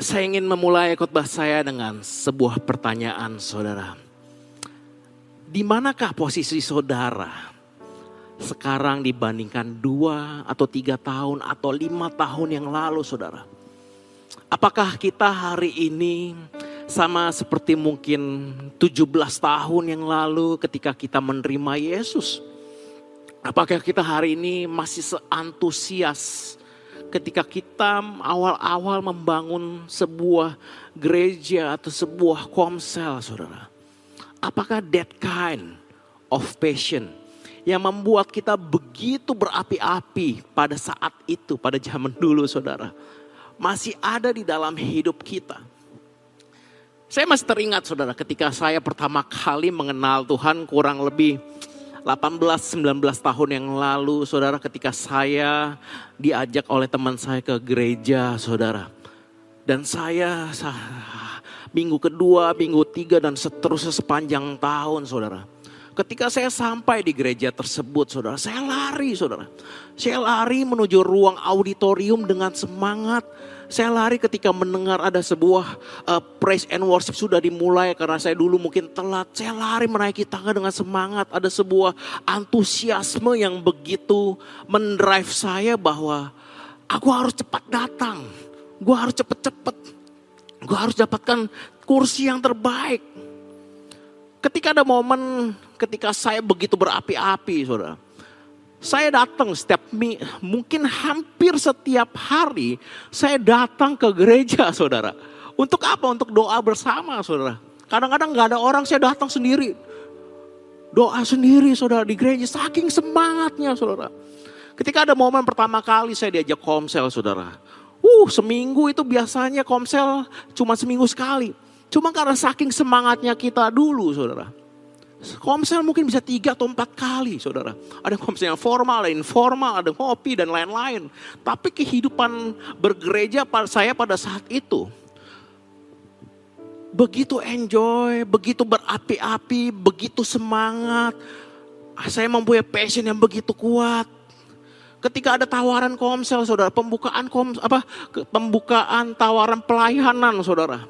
Saya ingin memulai khotbah saya dengan sebuah pertanyaan saudara. Di manakah posisi saudara sekarang dibandingkan dua atau tiga tahun atau lima tahun yang lalu saudara? Apakah kita hari ini sama seperti mungkin 17 tahun yang lalu ketika kita menerima Yesus? Apakah kita hari ini masih seantusias ketika kita awal-awal membangun sebuah gereja atau sebuah komsel, saudara. Apakah that kind of passion yang membuat kita begitu berapi-api pada saat itu, pada zaman dulu, saudara, masih ada di dalam hidup kita? Saya masih teringat, saudara, ketika saya pertama kali mengenal Tuhan kurang lebih 18-19 tahun yang lalu, saudara, ketika saya diajak oleh teman saya ke gereja, saudara. Dan saya minggu kedua, minggu tiga, dan seterusnya sepanjang tahun, saudara. Ketika saya sampai di gereja tersebut, saudara, saya lari, saudara. Saya lari menuju ruang auditorium dengan semangat saya lari ketika mendengar ada sebuah uh, praise and worship sudah dimulai karena saya dulu mungkin telat. Saya lari menaiki tangga dengan semangat. Ada sebuah antusiasme yang begitu mendrive saya bahwa aku harus cepat datang. Gue harus cepet-cepet. Gue harus dapatkan kursi yang terbaik. Ketika ada momen ketika saya begitu berapi-api saudara saya datang setiap mungkin hampir setiap hari saya datang ke gereja saudara. Untuk apa? Untuk doa bersama saudara. Kadang-kadang nggak ada orang saya datang sendiri. Doa sendiri saudara di gereja saking semangatnya saudara. Ketika ada momen pertama kali saya diajak komsel saudara. Uh seminggu itu biasanya komsel cuma seminggu sekali. Cuma karena saking semangatnya kita dulu saudara. Komsel mungkin bisa tiga atau empat kali saudara. Ada komsel yang formal, ada informal, ada kopi dan lain-lain. Tapi kehidupan bergereja saya pada saat itu. Begitu enjoy, begitu berapi-api, begitu semangat. Saya mempunyai passion yang begitu kuat. Ketika ada tawaran komsel saudara, pembukaan kom, apa pembukaan tawaran pelayanan saudara.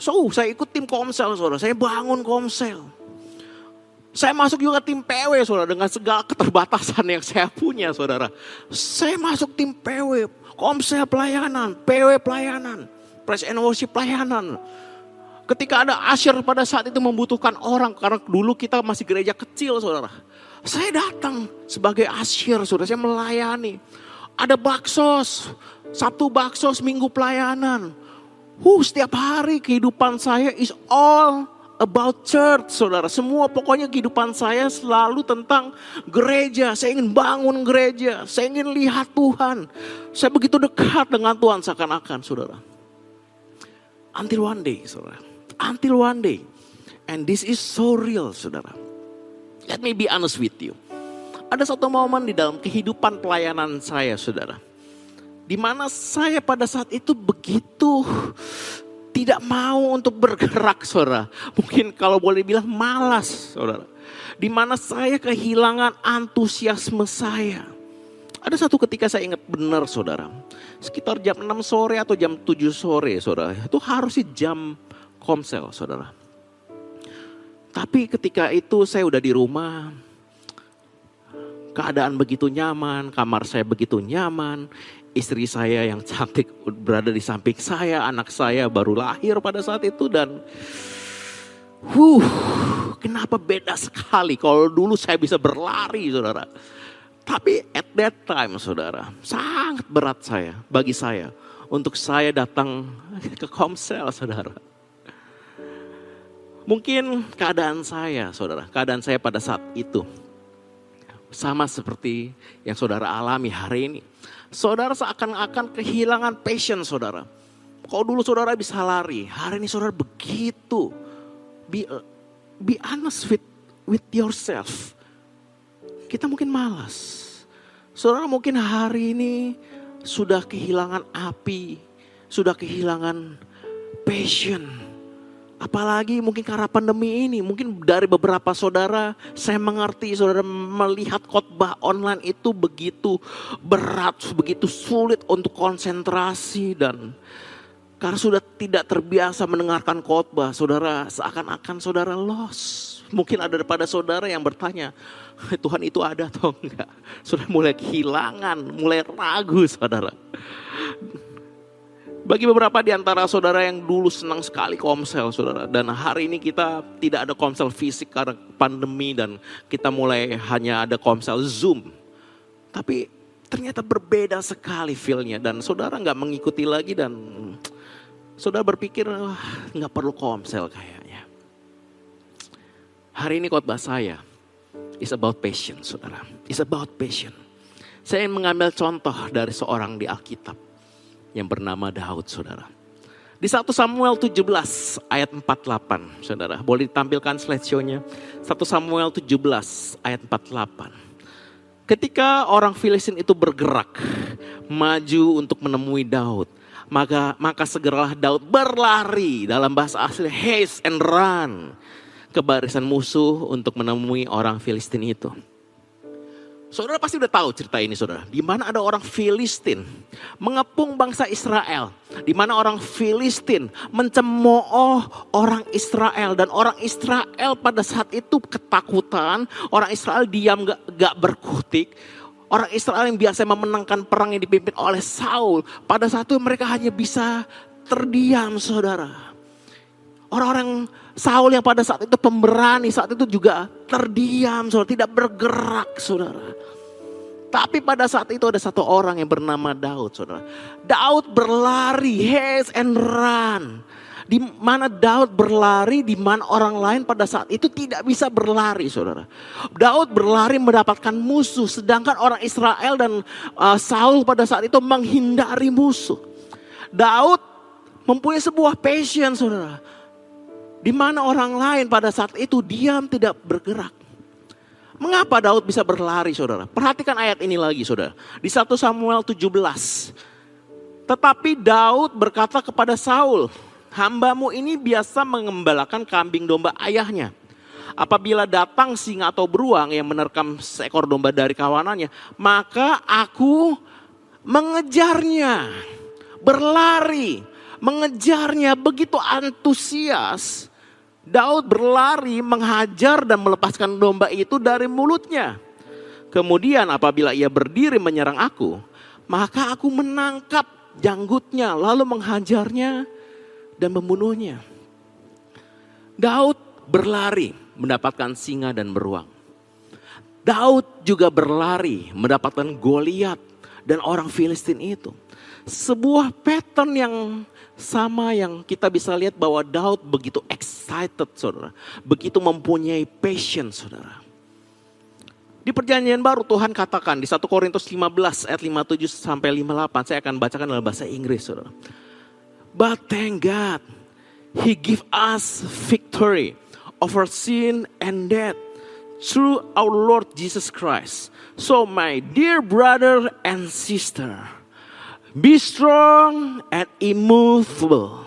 So, saya ikut tim komsel saudara, saya bangun komsel saya masuk juga tim PW saudara dengan segala keterbatasan yang saya punya saudara. Saya masuk tim PW, komsel pelayanan, PW pelayanan, press and worship pelayanan. Ketika ada asyir pada saat itu membutuhkan orang karena dulu kita masih gereja kecil saudara. Saya datang sebagai asyir saudara, saya melayani. Ada baksos, Sabtu baksos, Minggu pelayanan. Uh, setiap hari kehidupan saya is all about church, saudara. Semua pokoknya kehidupan saya selalu tentang gereja. Saya ingin bangun gereja. Saya ingin lihat Tuhan. Saya begitu dekat dengan Tuhan seakan-akan, saudara. Until one day, saudara. Until one day. And this is so real, saudara. Let me be honest with you. Ada satu momen di dalam kehidupan pelayanan saya, saudara. Di mana saya pada saat itu begitu tidak mau untuk bergerak saudara. Mungkin kalau boleh bilang malas saudara. Di mana saya kehilangan antusiasme saya. Ada satu ketika saya ingat benar saudara. Sekitar jam 6 sore atau jam 7 sore saudara. Itu harus sih jam komsel saudara. Tapi ketika itu saya udah di rumah. Keadaan begitu nyaman, kamar saya begitu nyaman, istri saya yang cantik berada di samping saya, anak saya baru lahir pada saat itu dan huh, kenapa beda sekali kalau dulu saya bisa berlari saudara. Tapi at that time saudara, sangat berat saya, bagi saya untuk saya datang ke komsel saudara. Mungkin keadaan saya saudara, keadaan saya pada saat itu Sama seperti yang saudara alami hari ini. Saudara seakan-akan kehilangan passion saudara. Kalau dulu saudara bisa lari, hari ini saudara begitu. Be, be honest with, with yourself. Kita mungkin malas. Saudara mungkin hari ini sudah kehilangan api, sudah kehilangan passion Apalagi mungkin karena pandemi ini, mungkin dari beberapa saudara, saya mengerti saudara melihat khotbah online itu begitu berat, begitu sulit untuk konsentrasi dan karena sudah tidak terbiasa mendengarkan khotbah, saudara seakan-akan saudara lost. Mungkin ada daripada saudara yang bertanya, Tuhan itu ada atau enggak? Sudah mulai kehilangan, mulai ragu saudara. Bagi beberapa di antara saudara yang dulu senang sekali komsel saudara. Dan hari ini kita tidak ada komsel fisik karena pandemi dan kita mulai hanya ada komsel zoom. Tapi ternyata berbeda sekali feelnya dan saudara nggak mengikuti lagi dan saudara berpikir nggak perlu komsel kayaknya. Hari ini khotbah saya is about passion saudara. Is about passion. Saya ingin mengambil contoh dari seorang di Alkitab yang bernama Daud, saudara. Di 1 Samuel 17 ayat 48, saudara. Boleh ditampilkan slideshow-nya. 1 Samuel 17 ayat 48. Ketika orang Filistin itu bergerak, maju untuk menemui Daud, maka maka segeralah Daud berlari dalam bahasa asli haste and run ke barisan musuh untuk menemui orang Filistin itu. Saudara pasti udah tahu cerita ini saudara. Di mana ada orang Filistin mengepung bangsa Israel. Di mana orang Filistin mencemooh orang Israel. Dan orang Israel pada saat itu ketakutan. Orang Israel diam gak, gak berkutik. Orang Israel yang biasa memenangkan perang yang dipimpin oleh Saul. Pada saat itu mereka hanya bisa terdiam saudara. Orang-orang Saul yang pada saat itu pemberani, saat itu juga terdiam, saudara, tidak bergerak, saudara. Tapi pada saat itu ada satu orang yang bernama Daud, saudara. Daud berlari, haste and run. Di mana Daud berlari, di mana orang lain pada saat itu tidak bisa berlari, saudara. Daud berlari mendapatkan musuh, sedangkan orang Israel dan uh, Saul pada saat itu menghindari musuh. Daud mempunyai sebuah passion, saudara di mana orang lain pada saat itu diam tidak bergerak. Mengapa Daud bisa berlari saudara? Perhatikan ayat ini lagi saudara. Di 1 Samuel 17. Tetapi Daud berkata kepada Saul, hambamu ini biasa mengembalakan kambing domba ayahnya. Apabila datang singa atau beruang yang menerkam seekor domba dari kawanannya, maka aku mengejarnya, berlari, mengejarnya begitu antusias Daud berlari menghajar dan melepaskan domba itu dari mulutnya. Kemudian apabila ia berdiri menyerang aku, maka aku menangkap janggutnya lalu menghajarnya dan membunuhnya. Daud berlari mendapatkan singa dan beruang. Daud juga berlari mendapatkan Goliat dan orang Filistin itu. Sebuah pattern yang sama yang kita bisa lihat bahwa Daud begitu excited saudara. Begitu mempunyai passion saudara. Di perjanjian baru Tuhan katakan di 1 Korintus 15 ayat 57 sampai 58. Saya akan bacakan dalam bahasa Inggris saudara. But thank God, He give us victory over sin and death through our Lord Jesus Christ. So my dear brother and sister, Be strong and immovable.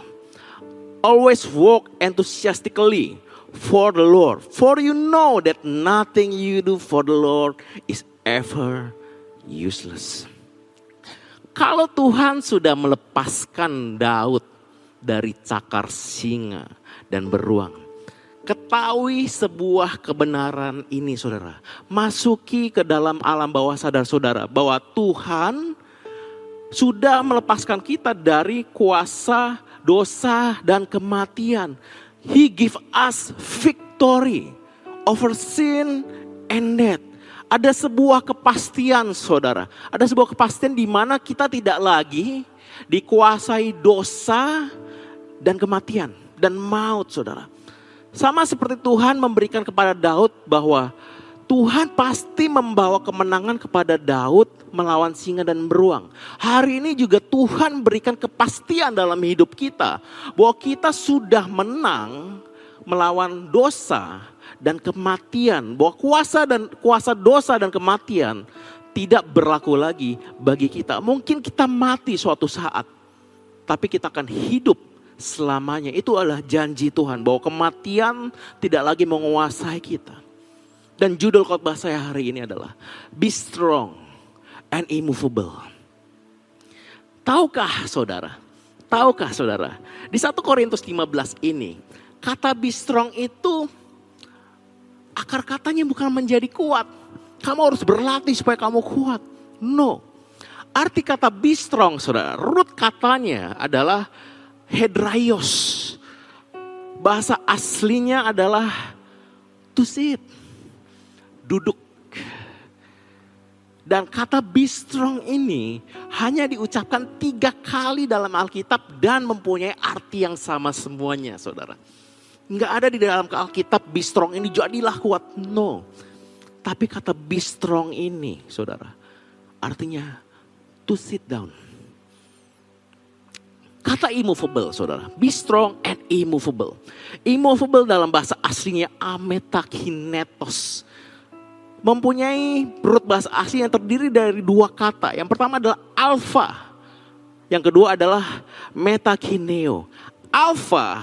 Always walk enthusiastically for the Lord. For you know that nothing you do for the Lord is ever useless. Kalau Tuhan sudah melepaskan Daud dari cakar singa dan beruang, ketahui sebuah kebenaran ini saudara. Masuki ke dalam alam bawah sadar saudara bahwa Tuhan sudah melepaskan kita dari kuasa dosa dan kematian. He give us victory over sin and death. Ada sebuah kepastian saudara. Ada sebuah kepastian di mana kita tidak lagi dikuasai dosa dan kematian dan maut saudara. Sama seperti Tuhan memberikan kepada Daud bahwa Tuhan pasti membawa kemenangan kepada Daud melawan singa dan beruang. Hari ini juga Tuhan berikan kepastian dalam hidup kita bahwa kita sudah menang melawan dosa dan kematian, bahwa kuasa dan kuasa dosa dan kematian tidak berlaku lagi bagi kita. Mungkin kita mati suatu saat, tapi kita akan hidup selamanya. Itu adalah janji Tuhan bahwa kematian tidak lagi menguasai kita. Dan judul khotbah saya hari ini adalah Be Strong and Immovable. Tahukah saudara? Tahukah saudara? Di 1 Korintus 15 ini, kata be strong itu akar katanya bukan menjadi kuat. Kamu harus berlatih supaya kamu kuat. No. Arti kata be strong, saudara, root katanya adalah hedraios. Bahasa aslinya adalah to sit duduk. Dan kata be strong ini hanya diucapkan tiga kali dalam Alkitab dan mempunyai arti yang sama semuanya saudara. Nggak ada di dalam Alkitab be strong ini jadilah kuat. No. Tapi kata be strong ini saudara. Artinya to sit down. Kata immovable saudara. Be strong and immovable. Immovable dalam bahasa aslinya ametakinetos mempunyai root bahasa asli yang terdiri dari dua kata. Yang pertama adalah alpha. Yang kedua adalah metakineo. Alpha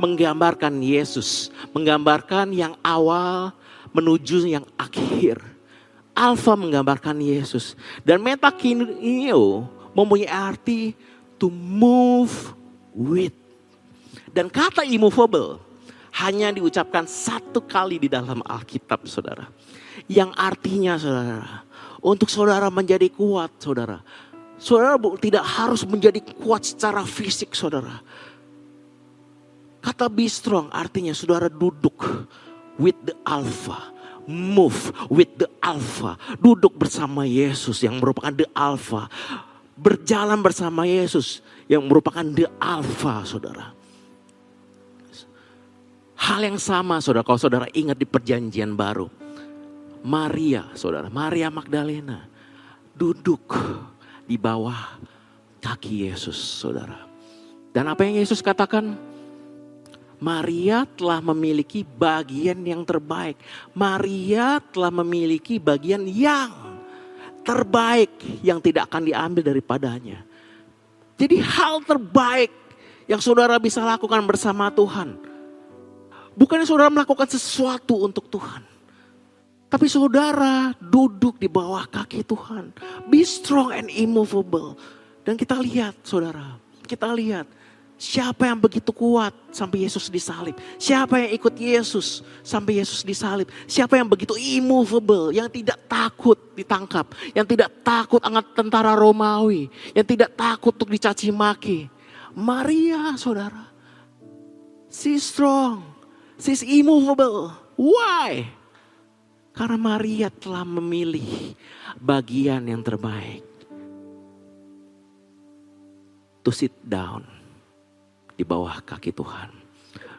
menggambarkan Yesus, menggambarkan yang awal menuju yang akhir. Alpha menggambarkan Yesus dan metakineo mempunyai arti to move with. Dan kata immovable hanya diucapkan satu kali di dalam Alkitab, saudara yang artinya saudara, untuk saudara menjadi kuat saudara. Saudara tidak harus menjadi kuat secara fisik saudara. Kata be strong artinya saudara duduk with the alpha. Move with the alpha. Duduk bersama Yesus yang merupakan the alpha. Berjalan bersama Yesus yang merupakan the alpha saudara. Hal yang sama saudara kalau saudara ingat di perjanjian baru. Maria, saudara, Maria Magdalena duduk di bawah kaki Yesus, saudara. Dan apa yang Yesus katakan? Maria telah memiliki bagian yang terbaik. Maria telah memiliki bagian yang terbaik yang tidak akan diambil daripadanya. Jadi hal terbaik yang saudara bisa lakukan bersama Tuhan. Bukan saudara melakukan sesuatu untuk Tuhan. Tapi saudara duduk di bawah kaki Tuhan. Be strong and immovable. Dan kita lihat saudara, kita lihat siapa yang begitu kuat sampai Yesus disalib. Siapa yang ikut Yesus sampai Yesus disalib. Siapa yang begitu immovable, yang tidak takut ditangkap. Yang tidak takut angkat tentara Romawi. Yang tidak takut untuk dicaci maki. Maria saudara. She's strong. She's immovable. Why? Karena Maria telah memilih bagian yang terbaik. To sit down di bawah kaki Tuhan.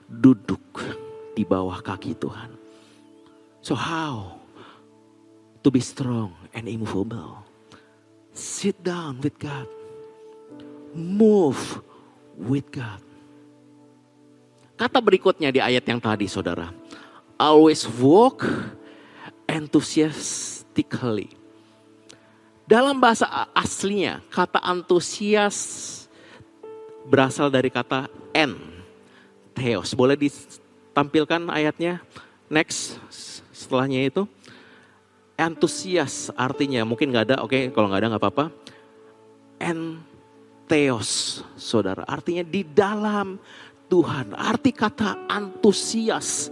Duduk di bawah kaki Tuhan. So how to be strong and immovable? Sit down with God. Move with God. Kata berikutnya di ayat yang tadi saudara. Always walk enthusiastically. Dalam bahasa aslinya, kata antusias berasal dari kata en, theos. Boleh ditampilkan ayatnya? Next, setelahnya itu. Antusias artinya, mungkin nggak ada, oke okay, kalau nggak ada nggak apa-apa. En theos, saudara. Artinya di dalam Tuhan. Arti kata antusias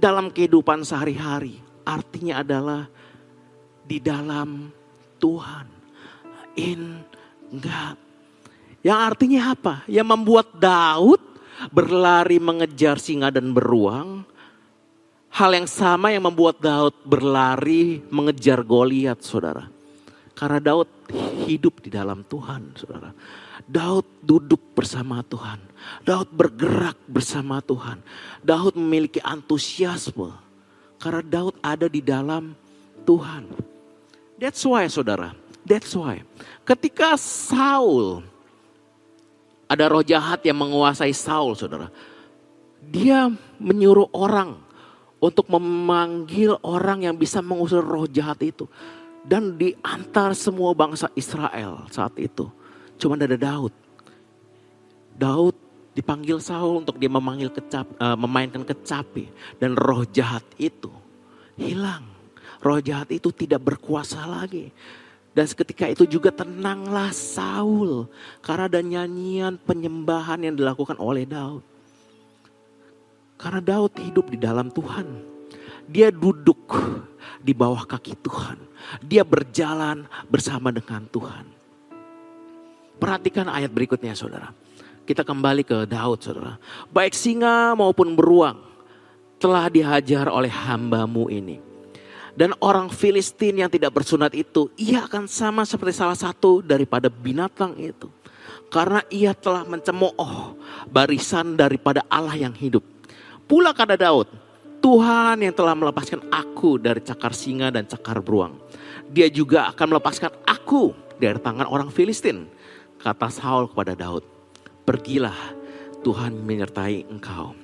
dalam kehidupan sehari-hari artinya adalah di dalam Tuhan. In God. Yang artinya apa? Yang membuat Daud berlari mengejar singa dan beruang. Hal yang sama yang membuat Daud berlari mengejar Goliat, saudara. Karena Daud hidup di dalam Tuhan, saudara. Daud duduk bersama Tuhan. Daud bergerak bersama Tuhan. Daud memiliki antusiasme Karena Daud ada di dalam Tuhan. That's why saudara, that's why. Ketika Saul, ada roh jahat yang menguasai Saul saudara. Dia menyuruh orang untuk memanggil orang yang bisa mengusir roh jahat itu. Dan di antara semua bangsa Israel saat itu, cuma ada Daud. Daud dipanggil Saul untuk dia memanggil kecap, uh, memainkan kecapi dan roh jahat itu hilang. Roh jahat itu tidak berkuasa lagi. Dan seketika itu juga tenanglah Saul karena ada nyanyian penyembahan yang dilakukan oleh Daud. Karena Daud hidup di dalam Tuhan. Dia duduk di bawah kaki Tuhan. Dia berjalan bersama dengan Tuhan. Perhatikan ayat berikutnya saudara. Kita kembali ke Daud saudara. Baik singa maupun beruang telah dihajar oleh hambamu ini. Dan orang Filistin yang tidak bersunat itu, ia akan sama seperti salah satu daripada binatang itu. Karena ia telah mencemooh barisan daripada Allah yang hidup. Pula kata Daud, Tuhan yang telah melepaskan aku dari cakar singa dan cakar beruang. Dia juga akan melepaskan aku dari tangan orang Filistin. Kata Saul kepada Daud pergilah Tuhan menyertai engkau.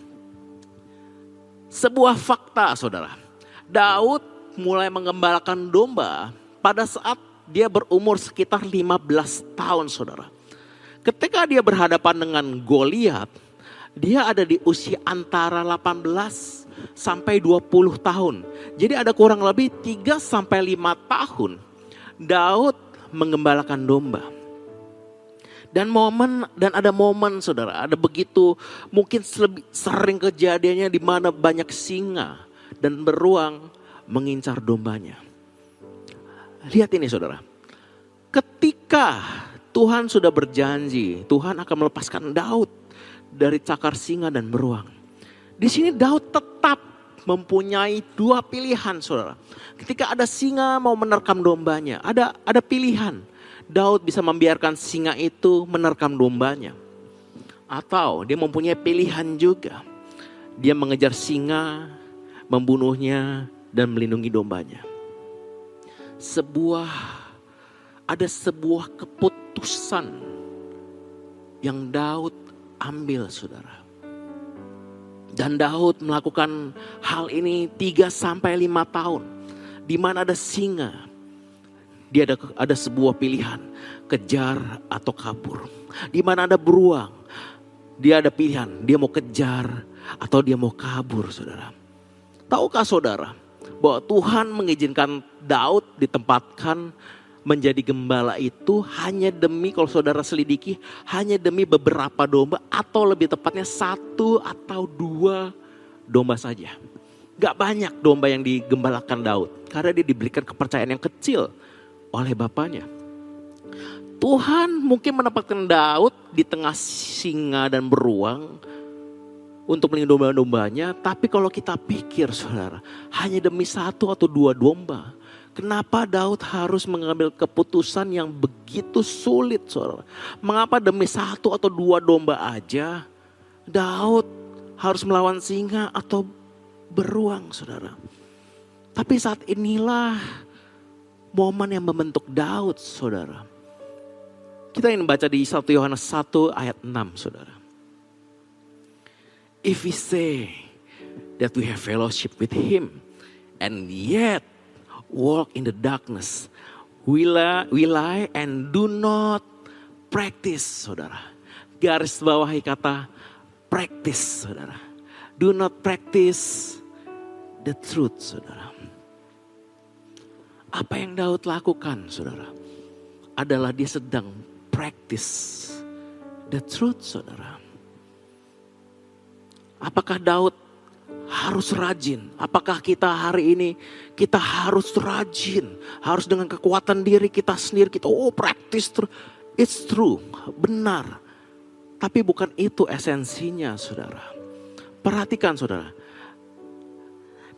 Sebuah fakta saudara, Daud mulai mengembalakan domba pada saat dia berumur sekitar 15 tahun saudara. Ketika dia berhadapan dengan Goliat, dia ada di usia antara 18 sampai 20 tahun. Jadi ada kurang lebih 3 sampai 5 tahun Daud mengembalakan domba. Dan momen dan ada momen saudara, ada begitu mungkin sering kejadiannya di mana banyak singa dan beruang mengincar dombanya. Lihat ini saudara. Ketika Tuhan sudah berjanji, Tuhan akan melepaskan Daud dari cakar singa dan beruang. Di sini Daud tetap mempunyai dua pilihan saudara. Ketika ada singa mau menerkam dombanya, ada ada pilihan Daud bisa membiarkan singa itu menerkam dombanya. Atau dia mempunyai pilihan juga. Dia mengejar singa, membunuhnya, dan melindungi dombanya. Sebuah, ada sebuah keputusan yang Daud ambil saudara. Dan Daud melakukan hal ini 3 sampai 5 tahun. Di mana ada singa, dia ada ada sebuah pilihan, kejar atau kabur. Di mana ada beruang, dia ada pilihan, dia mau kejar atau dia mau kabur, Saudara. Tahukah Saudara bahwa Tuhan mengizinkan Daud ditempatkan menjadi gembala itu hanya demi kalau saudara selidiki hanya demi beberapa domba atau lebih tepatnya satu atau dua domba saja. Gak banyak domba yang digembalakan Daud karena dia diberikan kepercayaan yang kecil oleh bapaknya. Tuhan mungkin menempatkan Daud di tengah singa dan beruang untuk melindungi domba-dombanya. Tapi kalau kita pikir saudara, hanya demi satu atau dua domba. Kenapa Daud harus mengambil keputusan yang begitu sulit saudara? Mengapa demi satu atau dua domba aja Daud harus melawan singa atau beruang saudara? Tapi saat inilah momen yang membentuk Daud, saudara. Kita ingin baca di 1 Yohanes 1 ayat 6, saudara. If we say that we have fellowship with him and yet walk in the darkness, we lie, we lie and do not practice, saudara. Garis bawahi kata practice, saudara. Do not practice the truth, saudara. Apa yang Daud lakukan, saudara, adalah dia sedang practice the truth, saudara. Apakah Daud harus rajin? Apakah kita hari ini kita harus rajin? Harus dengan kekuatan diri kita sendiri kita oh practice It's true, benar. Tapi bukan itu esensinya, saudara. Perhatikan, saudara.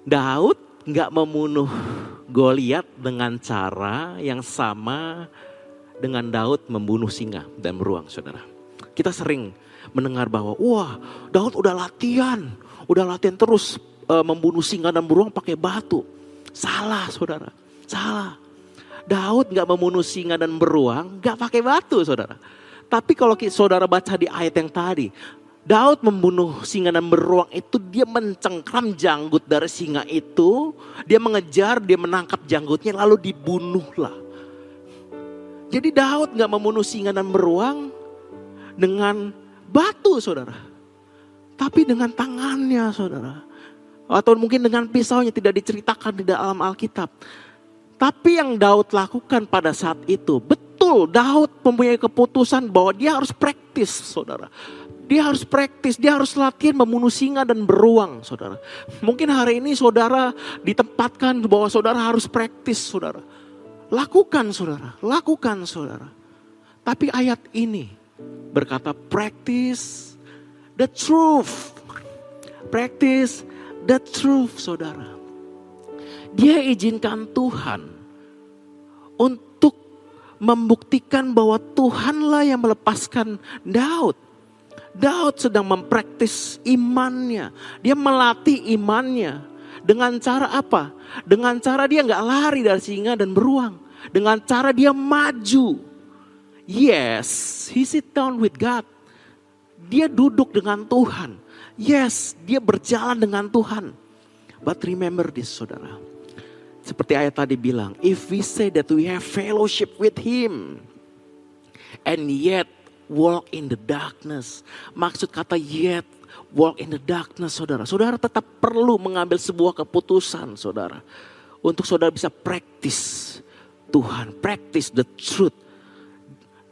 Daud nggak membunuh Goliat dengan cara yang sama dengan Daud membunuh singa dan beruang, saudara. Kita sering mendengar bahwa, wah Daud udah latihan, udah latihan terus uh, membunuh singa dan beruang pakai batu. Salah saudara, salah. Daud nggak membunuh singa dan beruang, nggak pakai batu saudara. Tapi kalau saudara baca di ayat yang tadi, Daud membunuh singa dan beruang itu dia mencengkram janggut dari singa itu. Dia mengejar, dia menangkap janggutnya lalu dibunuhlah. Jadi Daud nggak membunuh singa dan beruang dengan batu saudara. Tapi dengan tangannya saudara. Atau mungkin dengan pisaunya tidak diceritakan di dalam Alkitab. Tapi yang Daud lakukan pada saat itu, betul Daud mempunyai keputusan bahwa dia harus praktis saudara. Dia harus praktis, dia harus latihan membunuh singa dan beruang, saudara. Mungkin hari ini saudara ditempatkan bahwa saudara harus praktis, saudara. Lakukan, saudara. Lakukan, saudara. Tapi ayat ini berkata, practice the truth. Practice the truth, saudara. Dia izinkan Tuhan untuk membuktikan bahwa Tuhanlah yang melepaskan Daud. Daud sedang mempraktis imannya. Dia melatih imannya. Dengan cara apa? Dengan cara dia nggak lari dari singa dan beruang. Dengan cara dia maju. Yes, he sit down with God. Dia duduk dengan Tuhan. Yes, dia berjalan dengan Tuhan. But remember this saudara. Seperti ayat tadi bilang, if we say that we have fellowship with him and yet walk in the darkness. Maksud kata yet walk in the darkness saudara. Saudara tetap perlu mengambil sebuah keputusan saudara. Untuk saudara bisa praktis Tuhan, praktis the truth.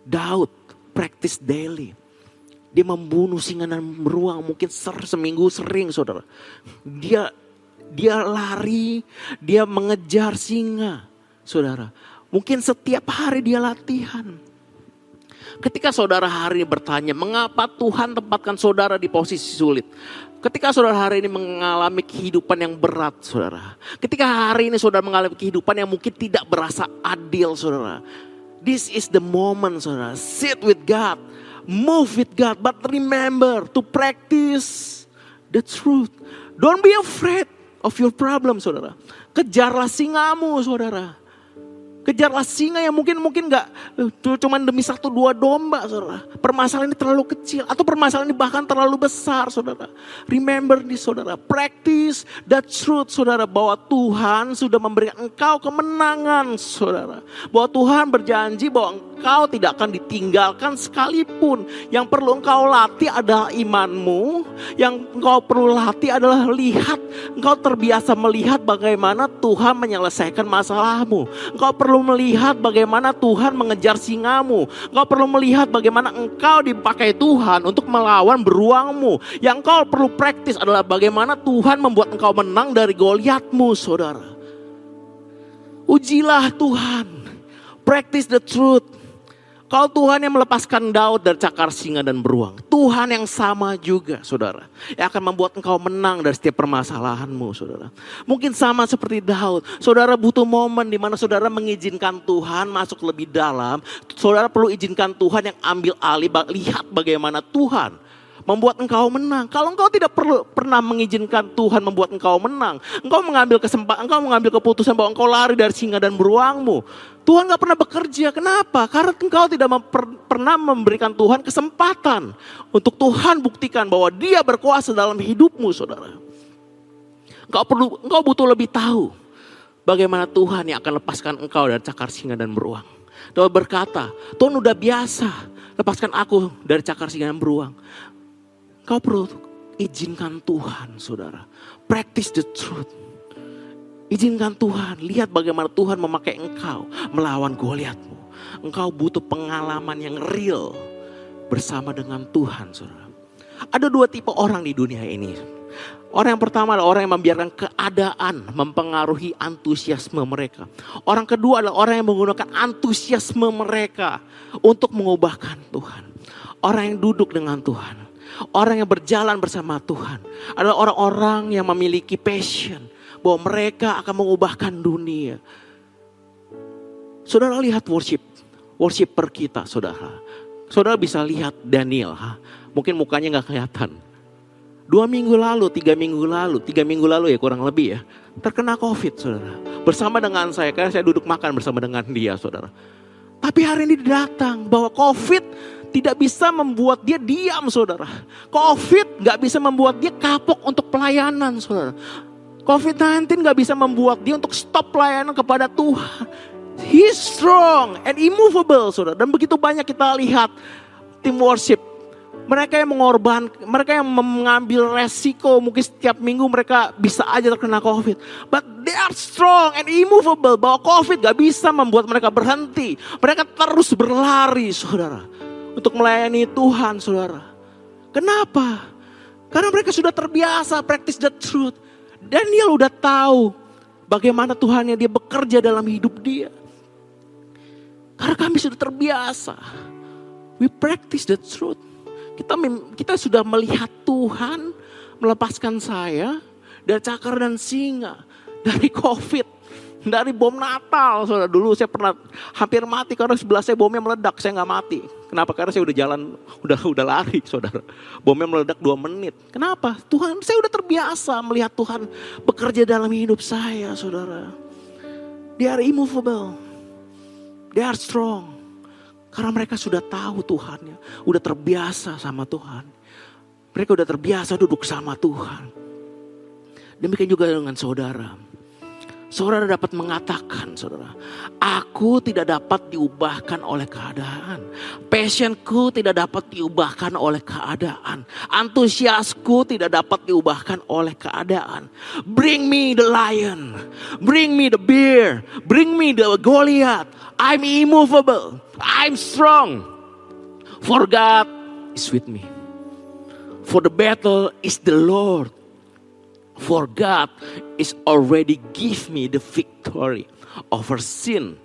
Daud praktis daily dia membunuh singa dan beruang mungkin ser, seminggu sering saudara. Dia dia lari, dia mengejar singa, saudara. Mungkin setiap hari dia latihan. Ketika saudara hari ini bertanya, mengapa Tuhan tempatkan saudara di posisi sulit? Ketika saudara hari ini mengalami kehidupan yang berat, saudara. Ketika hari ini saudara mengalami kehidupan yang mungkin tidak berasa adil, saudara. This is the moment, saudara. Sit with God move with God, but remember to practice the truth. Don't be afraid of your problem, saudara. Kejarlah singamu, saudara. Kejarlah singa yang mungkin mungkin nggak uh, cuma demi satu dua domba, saudara. Permasalahan ini terlalu kecil atau permasalahan ini bahkan terlalu besar, saudara. Remember this, saudara. Practice the truth, saudara, bahwa Tuhan sudah memberikan engkau kemenangan, saudara. Bahwa Tuhan berjanji bahwa engkau tidak akan ditinggalkan sekalipun. Yang perlu engkau latih adalah imanmu. Yang engkau perlu latih adalah lihat. Engkau terbiasa melihat bagaimana Tuhan menyelesaikan masalahmu. Engkau perlu perlu melihat bagaimana Tuhan mengejar singamu. Engkau perlu melihat bagaimana engkau dipakai Tuhan untuk melawan beruangmu. Yang engkau perlu praktis adalah bagaimana Tuhan membuat engkau menang dari Goliatmu, saudara. Ujilah Tuhan. Practice the truth. Kalau Tuhan yang melepaskan Daud dari cakar singa dan beruang. Tuhan yang sama juga saudara. Yang akan membuat engkau menang dari setiap permasalahanmu saudara. Mungkin sama seperti Daud. Saudara butuh momen di mana saudara mengizinkan Tuhan masuk lebih dalam. Saudara perlu izinkan Tuhan yang ambil alih. Lihat bagaimana Tuhan membuat engkau menang. Kalau engkau tidak perlu pernah mengizinkan Tuhan membuat engkau menang, engkau mengambil kesempatan, engkau mengambil keputusan bahwa engkau lari dari singa dan beruangmu. Tuhan gak pernah bekerja. Kenapa? Karena engkau tidak memper, pernah memberikan Tuhan kesempatan untuk Tuhan buktikan bahwa Dia berkuasa dalam hidupmu, saudara. Engkau perlu, engkau butuh lebih tahu bagaimana Tuhan yang akan lepaskan engkau dari cakar singa dan beruang. Tuhan berkata, Tuhan udah biasa lepaskan aku dari cakar singa dan beruang. Kau perlu izinkan Tuhan, saudara. Practice the truth. Izinkan Tuhan, lihat bagaimana Tuhan memakai engkau melawan Goliatmu. Engkau butuh pengalaman yang real bersama dengan Tuhan, saudara. Ada dua tipe orang di dunia ini. Orang yang pertama adalah orang yang membiarkan keadaan mempengaruhi antusiasme mereka. Orang kedua adalah orang yang menggunakan antusiasme mereka untuk mengubahkan Tuhan. Orang yang duduk dengan Tuhan Orang yang berjalan bersama Tuhan adalah orang-orang yang memiliki passion bahwa mereka akan mengubahkan dunia. Saudara lihat worship, worshiper kita saudara. Saudara bisa lihat Daniel, ha? mungkin mukanya nggak kelihatan. Dua minggu lalu, tiga minggu lalu, tiga minggu lalu ya kurang lebih ya. Terkena COVID saudara. Bersama dengan saya, karena saya duduk makan bersama dengan dia saudara. Tapi hari ini datang bahwa COVID tidak bisa membuat dia diam saudara. COVID nggak bisa membuat dia kapok untuk pelayanan saudara. COVID-19 nggak bisa membuat dia untuk stop pelayanan kepada Tuhan. He's strong and immovable saudara. Dan begitu banyak kita lihat tim worship mereka yang mengorban, mereka yang mengambil resiko mungkin setiap minggu mereka bisa aja terkena COVID. But they are strong and immovable bahwa COVID gak bisa membuat mereka berhenti. Mereka terus berlari saudara. Untuk melayani Tuhan saudara. Kenapa? Karena mereka sudah terbiasa practice the truth. Daniel udah tahu bagaimana Tuhan yang dia bekerja dalam hidup dia. Karena kami sudah terbiasa. We practice the truth. Kita kita sudah melihat Tuhan melepaskan saya dari cakar dan singa, dari COVID, dari bom Natal. Saudara dulu saya pernah hampir mati karena sebelah saya bomnya meledak, saya nggak mati. Kenapa? Karena saya udah jalan, udah udah lari, saudara. Bomnya meledak dua menit. Kenapa? Tuhan, saya udah terbiasa melihat Tuhan bekerja dalam hidup saya, saudara. They are immovable. They are strong. Karena mereka sudah tahu Tuhannya, udah terbiasa sama Tuhan. Mereka udah terbiasa duduk sama Tuhan. Demikian juga dengan saudara. Saudara dapat mengatakan, saudara, aku tidak dapat diubahkan oleh keadaan. Passionku tidak dapat diubahkan oleh keadaan. Antusiasku tidak dapat diubahkan oleh keadaan. Bring me the lion, bring me the bear, bring me the Goliath. I'm immovable. I'm strong. For God is with me. For the battle is the Lord. For God is already give me the victory over sin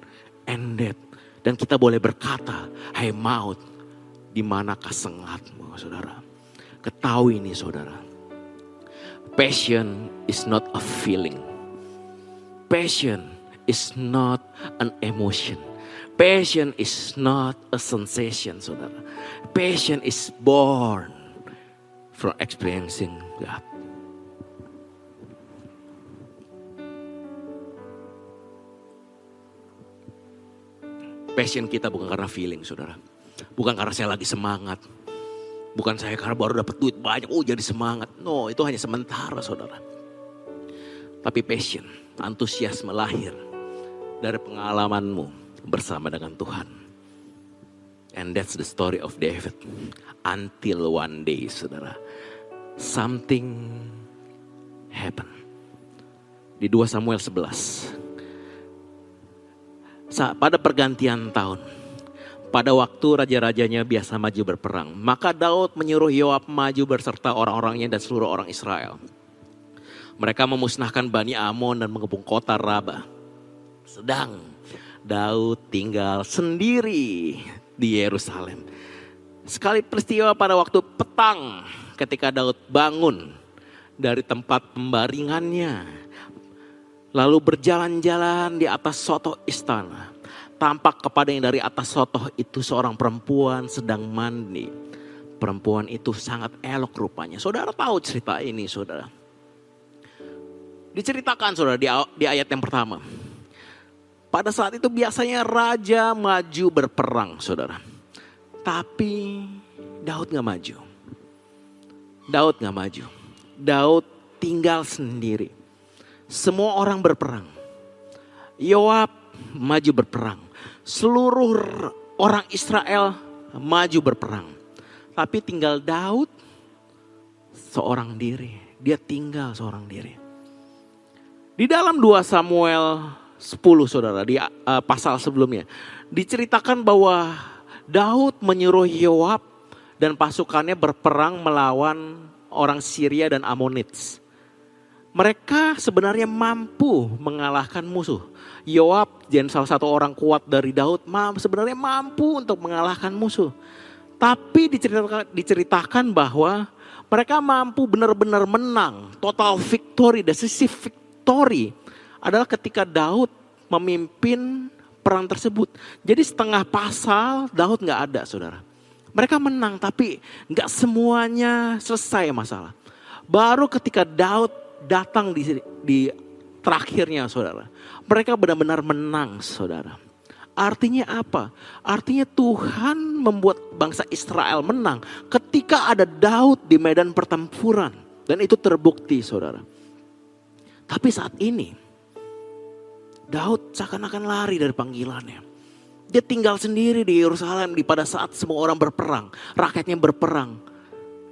and death. Dan kita boleh berkata, hai maut, di manakah sengatmu saudara. Ketahui ini saudara. Passion is not a feeling. Passion is not an emotion. Passion is not a sensation, saudara. Passion is born from experiencing God. Passion kita bukan karena feeling, saudara. Bukan karena saya lagi semangat. Bukan saya karena baru dapat duit banyak, oh jadi semangat. No, itu hanya sementara, saudara. Tapi passion, antusiasme lahir dari pengalamanmu bersama dengan Tuhan. And that's the story of David. Until one day, saudara, something happen. Di 2 Samuel 11. Pada pergantian tahun, pada waktu raja-rajanya biasa maju berperang, maka Daud menyuruh Yoab maju berserta orang-orangnya dan seluruh orang Israel. Mereka memusnahkan Bani Amon dan mengepung kota Raba. Sedang Daud tinggal sendiri di Yerusalem. Sekali peristiwa pada waktu petang ketika Daud bangun dari tempat pembaringannya. Lalu berjalan-jalan di atas soto istana. Tampak kepada yang dari atas soto itu seorang perempuan sedang mandi. Perempuan itu sangat elok rupanya. Saudara tahu cerita ini saudara. Diceritakan saudara di, di ayat yang pertama. Pada saat itu biasanya raja maju berperang, saudara. Tapi Daud gak maju. Daud gak maju. Daud tinggal sendiri. Semua orang berperang. Yoab maju berperang. Seluruh orang Israel maju berperang. Tapi tinggal Daud seorang diri. Dia tinggal seorang diri. Di dalam 2 Samuel 10 saudara di uh, pasal sebelumnya. Diceritakan bahwa Daud menyuruh Yoab dan pasukannya berperang melawan orang Syria dan Amonits. Mereka sebenarnya mampu mengalahkan musuh. Yoab dan salah satu orang kuat dari Daud sebenarnya mampu untuk mengalahkan musuh. Tapi diceritakan, diceritakan bahwa mereka mampu benar-benar menang, total victory, decisive victory adalah ketika Daud memimpin perang tersebut. Jadi setengah pasal Daud nggak ada saudara. Mereka menang tapi nggak semuanya selesai masalah. Baru ketika Daud datang di, di terakhirnya saudara. Mereka benar-benar menang saudara. Artinya apa? Artinya Tuhan membuat bangsa Israel menang ketika ada Daud di medan pertempuran. Dan itu terbukti saudara. Tapi saat ini Daud seakan-akan lari dari panggilannya. Dia tinggal sendiri di Yerusalem di pada saat semua orang berperang, rakyatnya berperang.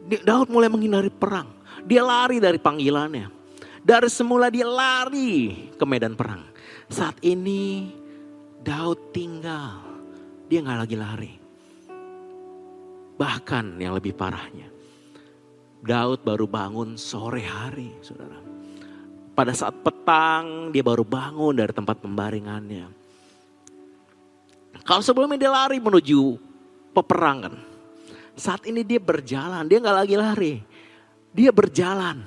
Daud mulai menghindari perang. Dia lari dari panggilannya. Dari semula dia lari ke medan perang. Saat ini Daud tinggal. Dia nggak lagi lari. Bahkan yang lebih parahnya. Daud baru bangun sore hari, saudara. Pada saat petang dia baru bangun dari tempat pembaringannya. Kalau sebelumnya dia lari menuju peperangan. Saat ini dia berjalan, dia nggak lagi lari. Dia berjalan.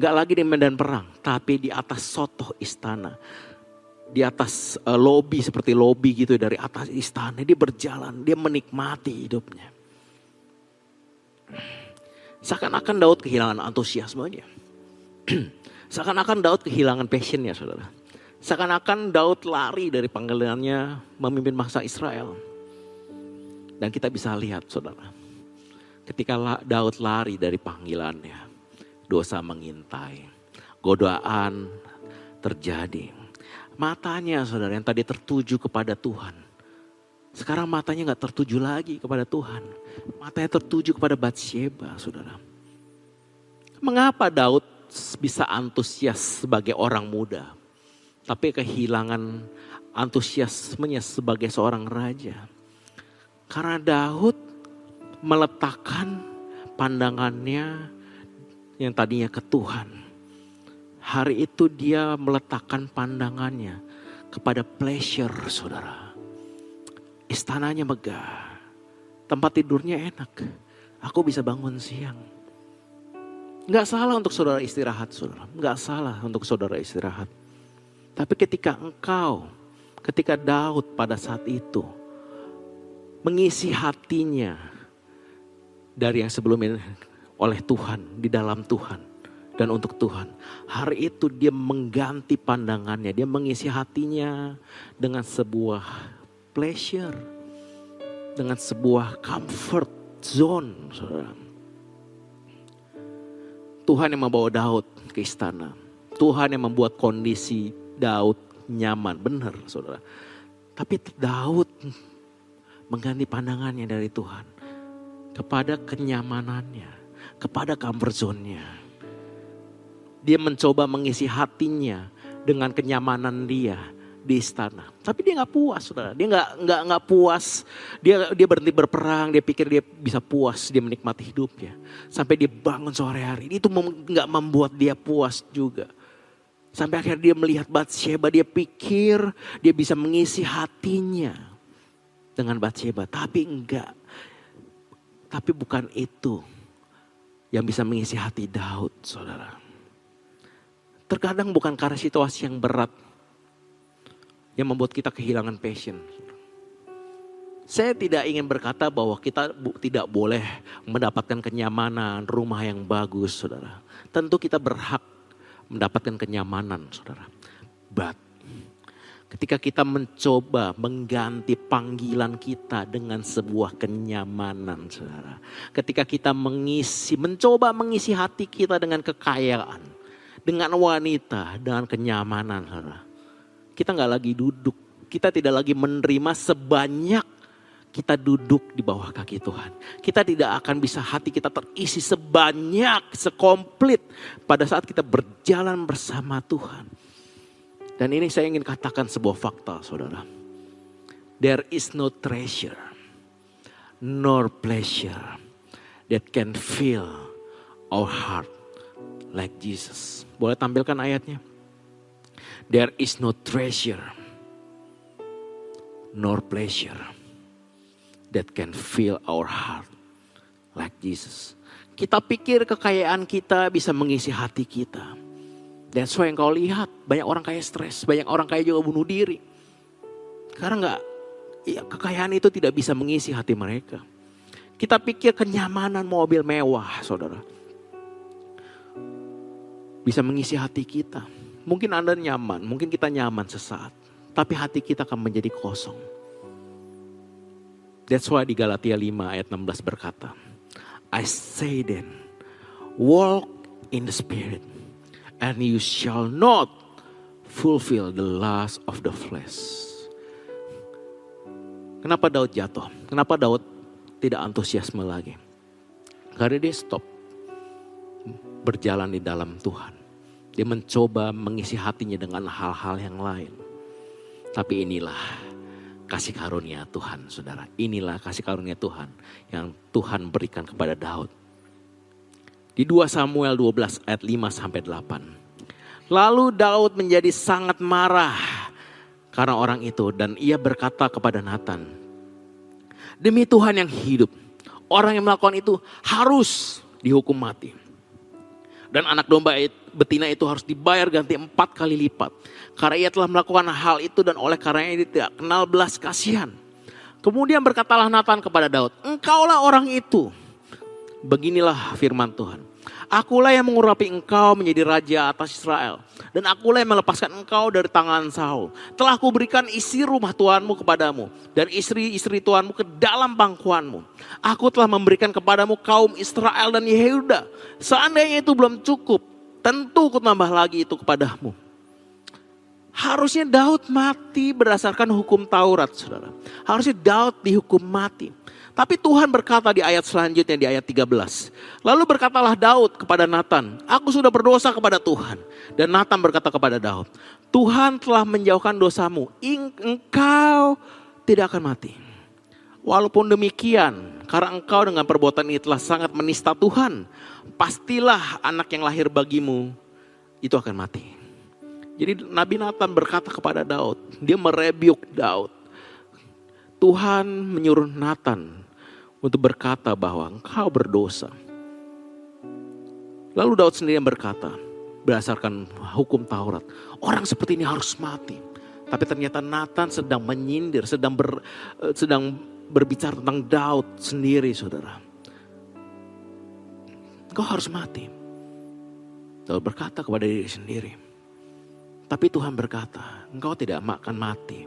Nggak lagi di medan perang, tapi di atas soto istana. Di atas uh, lobi seperti lobi gitu dari atas istana. Dia berjalan, dia menikmati hidupnya. Seakan-akan Daud kehilangan antusiasmenya. Seakan-akan Daud kehilangan passionnya saudara. Seakan-akan Daud lari dari panggilannya memimpin bangsa Israel. Dan kita bisa lihat saudara. Ketika Daud lari dari panggilannya. Dosa mengintai. Godaan terjadi. Matanya saudara yang tadi tertuju kepada Tuhan. Sekarang matanya nggak tertuju lagi kepada Tuhan. Matanya tertuju kepada Bathsheba saudara. Mengapa Daud bisa antusias sebagai orang muda, tapi kehilangan antusiasmenya sebagai seorang raja. Karena Daud meletakkan pandangannya yang tadinya ke Tuhan. Hari itu dia meletakkan pandangannya kepada pleasure saudara. Istananya megah, tempat tidurnya enak. Aku bisa bangun siang Nggak salah untuk saudara istirahat, saudara. Nggak salah untuk saudara istirahat. Tapi ketika engkau, ketika Daud pada saat itu mengisi hatinya dari yang sebelumnya oleh Tuhan, di dalam Tuhan dan untuk Tuhan. Hari itu dia mengganti pandangannya, dia mengisi hatinya dengan sebuah pleasure, dengan sebuah comfort zone, saudara. Tuhan yang membawa Daud ke istana. Tuhan yang membuat kondisi Daud nyaman. Benar saudara. Tapi Daud mengganti pandangannya dari Tuhan. Kepada kenyamanannya. Kepada comfort zone-nya. Dia mencoba mengisi hatinya dengan kenyamanan dia di istana. Tapi dia nggak puas, saudara. Dia nggak nggak nggak puas. Dia dia berhenti berperang. Dia pikir dia bisa puas. Dia menikmati hidupnya. Sampai dia bangun sore hari. Itu nggak membuat dia puas juga. Sampai akhirnya dia melihat Bathsheba. Dia pikir dia bisa mengisi hatinya dengan Bathsheba. Tapi enggak. Tapi bukan itu yang bisa mengisi hati Daud, saudara. Terkadang bukan karena situasi yang berat yang membuat kita kehilangan passion. Saya tidak ingin berkata bahwa kita tidak boleh mendapatkan kenyamanan, rumah yang bagus, saudara. Tentu kita berhak mendapatkan kenyamanan, saudara. But, ketika kita mencoba mengganti panggilan kita dengan sebuah kenyamanan, saudara. Ketika kita mengisi, mencoba mengisi hati kita dengan kekayaan, dengan wanita, dengan kenyamanan, saudara kita nggak lagi duduk. Kita tidak lagi menerima sebanyak kita duduk di bawah kaki Tuhan. Kita tidak akan bisa hati kita terisi sebanyak, sekomplit pada saat kita berjalan bersama Tuhan. Dan ini saya ingin katakan sebuah fakta saudara. There is no treasure, nor pleasure that can fill our heart like Jesus. Boleh tampilkan ayatnya? There is no treasure nor pleasure that can fill our heart like Jesus. Kita pikir kekayaan kita bisa mengisi hati kita. That's why yang kau lihat banyak orang kaya stres, banyak orang kaya juga bunuh diri. Karena nggak, ya, kekayaan itu tidak bisa mengisi hati mereka. Kita pikir kenyamanan mobil mewah, saudara. bisa mengisi hati kita. Mungkin Anda nyaman, mungkin kita nyaman sesaat, tapi hati kita akan menjadi kosong. That's why di Galatia 5 ayat 16 berkata, I say then, walk in the spirit, and you shall not fulfill the lust of the flesh. Kenapa Daud jatuh? Kenapa Daud tidak antusiasme lagi? Karena dia stop berjalan di dalam Tuhan. Dia mencoba mengisi hatinya dengan hal-hal yang lain. Tapi inilah kasih karunia Tuhan, saudara. Inilah kasih karunia Tuhan yang Tuhan berikan kepada Daud. Di 2 Samuel 12 ayat 5 sampai 8. Lalu Daud menjadi sangat marah karena orang itu dan ia berkata kepada Nathan, demi Tuhan yang hidup, orang yang melakukan itu harus dihukum mati. Dan anak domba betina itu harus dibayar ganti empat kali lipat. Karena ia telah melakukan hal itu dan oleh karena ini tidak kenal belas kasihan. Kemudian berkatalah Nathan kepada Daud, engkaulah orang itu. Beginilah firman Tuhan. Akulah yang mengurapi engkau menjadi raja atas Israel. Dan akulah yang melepaskan engkau dari tangan Saul. Telah kuberikan isi rumah tuanmu kepadamu. Dan istri-istri tuanmu ke dalam pangkuanmu. Aku telah memberikan kepadamu kaum Israel dan Yehuda. Seandainya itu belum cukup. Tentu ku tambah lagi itu kepadamu. Harusnya Daud mati berdasarkan hukum Taurat, saudara. Harusnya Daud dihukum mati. Tapi Tuhan berkata di ayat selanjutnya di ayat 13. Lalu berkatalah Daud kepada Nathan, aku sudah berdosa kepada Tuhan. Dan Nathan berkata kepada Daud, Tuhan telah menjauhkan dosamu, engkau tidak akan mati. Walaupun demikian, karena engkau dengan perbuatan ini telah sangat menista Tuhan, pastilah anak yang lahir bagimu itu akan mati. Jadi Nabi Nathan berkata kepada Daud, dia merebiuk Daud. Tuhan menyuruh Nathan untuk berkata bahwa engkau berdosa. Lalu Daud sendiri yang berkata, berdasarkan hukum Taurat, orang seperti ini harus mati. Tapi ternyata Nathan sedang menyindir, sedang ber, eh, sedang berbicara tentang Daud sendiri, saudara. Engkau harus mati. Daud berkata kepada diri sendiri. Tapi Tuhan berkata, engkau tidak akan mati.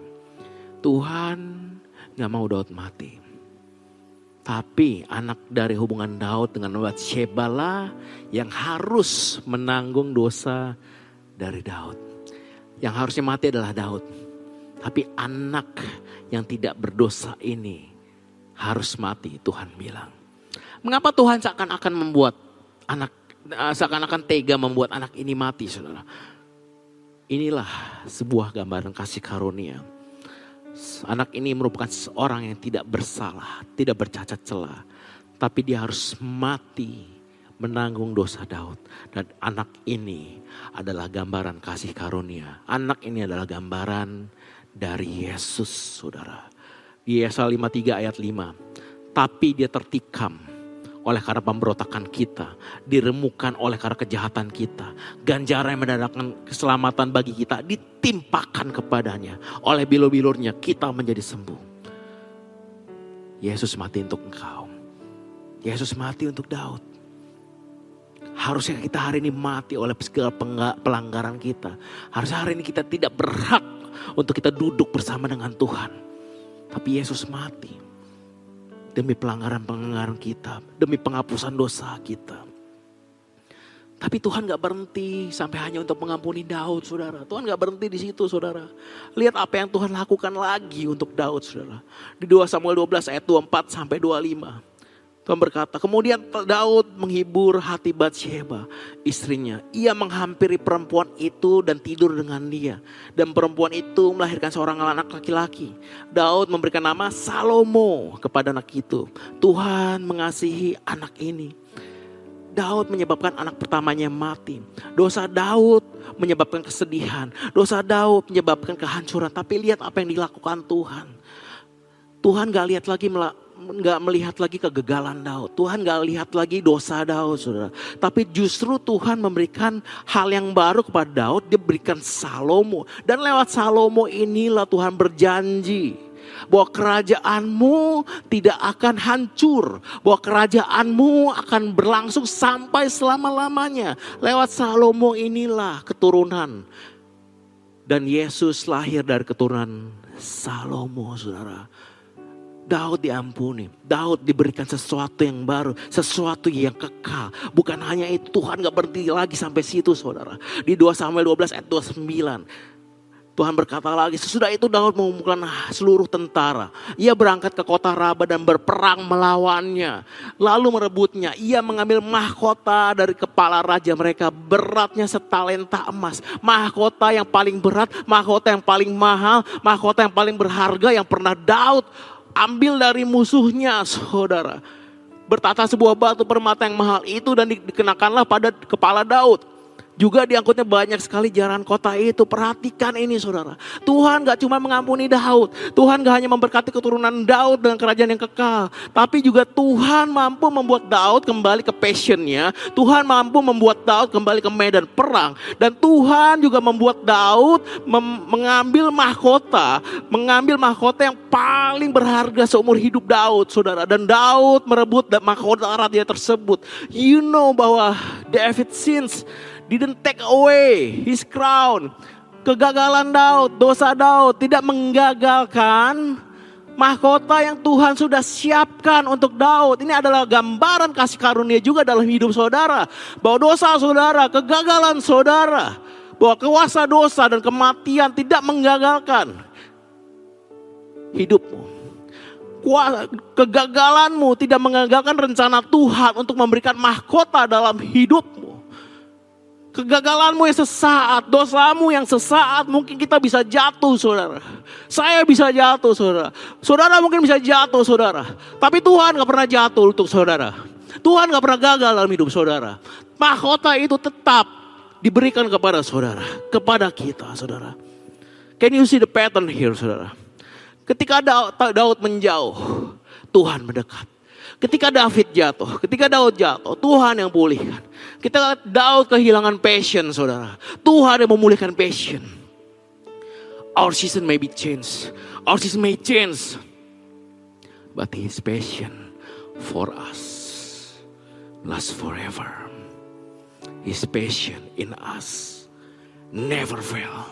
Tuhan gak mau Daud mati. Tapi anak dari hubungan Daud dengan Bathsheba lah yang harus menanggung dosa dari Daud. Yang harusnya mati adalah Daud. Tapi anak yang tidak berdosa ini harus mati Tuhan bilang. Mengapa Tuhan seakan-akan membuat anak eh, seakan-akan tega membuat anak ini mati saudara. Inilah sebuah gambaran kasih karunia anak ini merupakan seorang yang tidak bersalah, tidak bercacat celah. Tapi dia harus mati menanggung dosa Daud. Dan anak ini adalah gambaran kasih karunia. Anak ini adalah gambaran dari Yesus saudara. Yesaya 53 ayat 5. Tapi dia tertikam oleh karena pemberontakan kita, diremukan oleh karena kejahatan kita. Ganjaran yang mendatangkan keselamatan bagi kita ditimpakan kepadanya. Oleh bilur-bilurnya kita menjadi sembuh. Yesus mati untuk engkau. Yesus mati untuk Daud. Harusnya kita hari ini mati oleh segala pelanggaran kita. Harusnya hari ini kita tidak berhak untuk kita duduk bersama dengan Tuhan. Tapi Yesus mati Demi pelanggaran-pelanggaran kita. Demi penghapusan dosa kita. Tapi Tuhan gak berhenti sampai hanya untuk mengampuni Daud saudara. Tuhan gak berhenti di situ saudara. Lihat apa yang Tuhan lakukan lagi untuk Daud saudara. Di 2 Samuel 12 ayat 24 sampai 25. Tuhan berkata, kemudian Daud menghibur hati Bathsheba, istrinya. Ia menghampiri perempuan itu dan tidur dengan dia. Dan perempuan itu melahirkan seorang anak laki-laki. Daud memberikan nama Salomo kepada anak itu. Tuhan mengasihi anak ini. Daud menyebabkan anak pertamanya mati. Dosa Daud menyebabkan kesedihan. Dosa Daud menyebabkan kehancuran. Tapi lihat apa yang dilakukan Tuhan. Tuhan gak lihat lagi nggak melihat lagi kegagalan Daud. Tuhan nggak lihat lagi dosa Daud, saudara. Tapi justru Tuhan memberikan hal yang baru kepada Daud. Dia berikan Salomo. Dan lewat Salomo inilah Tuhan berjanji bahwa kerajaanmu tidak akan hancur, bahwa kerajaanmu akan berlangsung sampai selama-lamanya. Lewat Salomo inilah keturunan. Dan Yesus lahir dari keturunan Salomo, saudara. Daud diampuni, Daud diberikan sesuatu yang baru, sesuatu yang kekal. Bukan hanya itu, Tuhan gak berhenti lagi sampai situ saudara. Di 2 Samuel 12 ayat 29. Tuhan berkata lagi, sesudah itu Daud mengumpulkan seluruh tentara. Ia berangkat ke kota Raba dan berperang melawannya. Lalu merebutnya. Ia mengambil mahkota dari kepala raja mereka. Beratnya setalenta emas. Mahkota yang paling berat, mahkota yang paling mahal, mahkota yang paling berharga yang pernah Daud ambil dari musuhnya saudara. Bertata sebuah batu permata yang mahal itu dan dikenakanlah pada kepala Daud. Juga diangkutnya banyak sekali jalan kota itu. Perhatikan ini saudara. Tuhan gak cuma mengampuni Daud. Tuhan gak hanya memberkati keturunan Daud dengan kerajaan yang kekal. Tapi juga Tuhan mampu membuat Daud kembali ke passionnya. Tuhan mampu membuat Daud kembali ke medan perang. Dan Tuhan juga membuat Daud mengambil mahkota. Mengambil mahkota yang paling berharga seumur hidup Daud saudara. Dan Daud merebut mahkota raja tersebut. You know bahwa David sins didn't take away his crown. Kegagalan Daud, dosa Daud tidak menggagalkan mahkota yang Tuhan sudah siapkan untuk Daud. Ini adalah gambaran kasih karunia juga dalam hidup saudara. Bahwa dosa saudara, kegagalan saudara, bahwa kuasa dosa dan kematian tidak menggagalkan hidupmu. Kegagalanmu tidak menggagalkan rencana Tuhan untuk memberikan mahkota dalam hidupmu. Kegagalanmu yang sesaat, dosamu yang sesaat, mungkin kita bisa jatuh saudara. Saya bisa jatuh saudara. Saudara mungkin bisa jatuh saudara. Tapi Tuhan gak pernah jatuh untuk saudara. Tuhan gak pernah gagal dalam hidup saudara. Mahkota itu tetap diberikan kepada saudara. Kepada kita saudara. Can you see the pattern here saudara? Ketika Daud, Daud menjauh, Tuhan mendekat. Ketika David jatuh, ketika Daud jatuh, Tuhan yang pulihkan. Kita Daud kehilangan passion, saudara. Tuhan yang memulihkan passion. Our season may be changed. Our season may change. But his passion for us lasts forever. His passion in us never fail.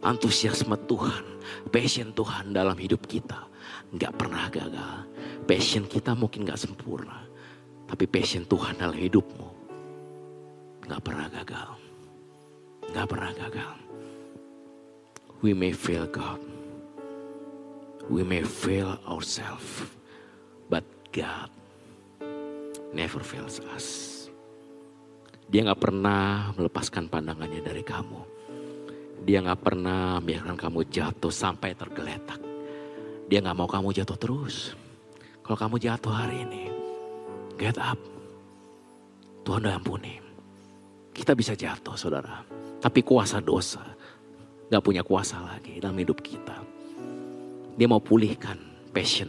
Antusiasme Tuhan, passion Tuhan dalam hidup kita nggak pernah gagal. Passion kita mungkin nggak sempurna, tapi passion Tuhan dalam hidupmu nggak pernah gagal, nggak pernah gagal. We may fail God, we may fail ourselves, but God never fails us. Dia nggak pernah melepaskan pandangannya dari kamu. Dia nggak pernah biarkan kamu jatuh sampai tergeletak. Dia nggak mau kamu jatuh terus. Kalau kamu jatuh hari ini, get up. Tuhan udah ampuni. Kita bisa jatuh saudara. Tapi kuasa dosa gak punya kuasa lagi dalam hidup kita. Dia mau pulihkan passion.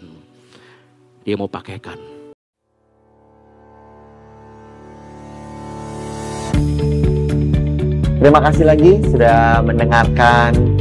Dia mau pakaikan Terima kasih lagi sudah mendengarkan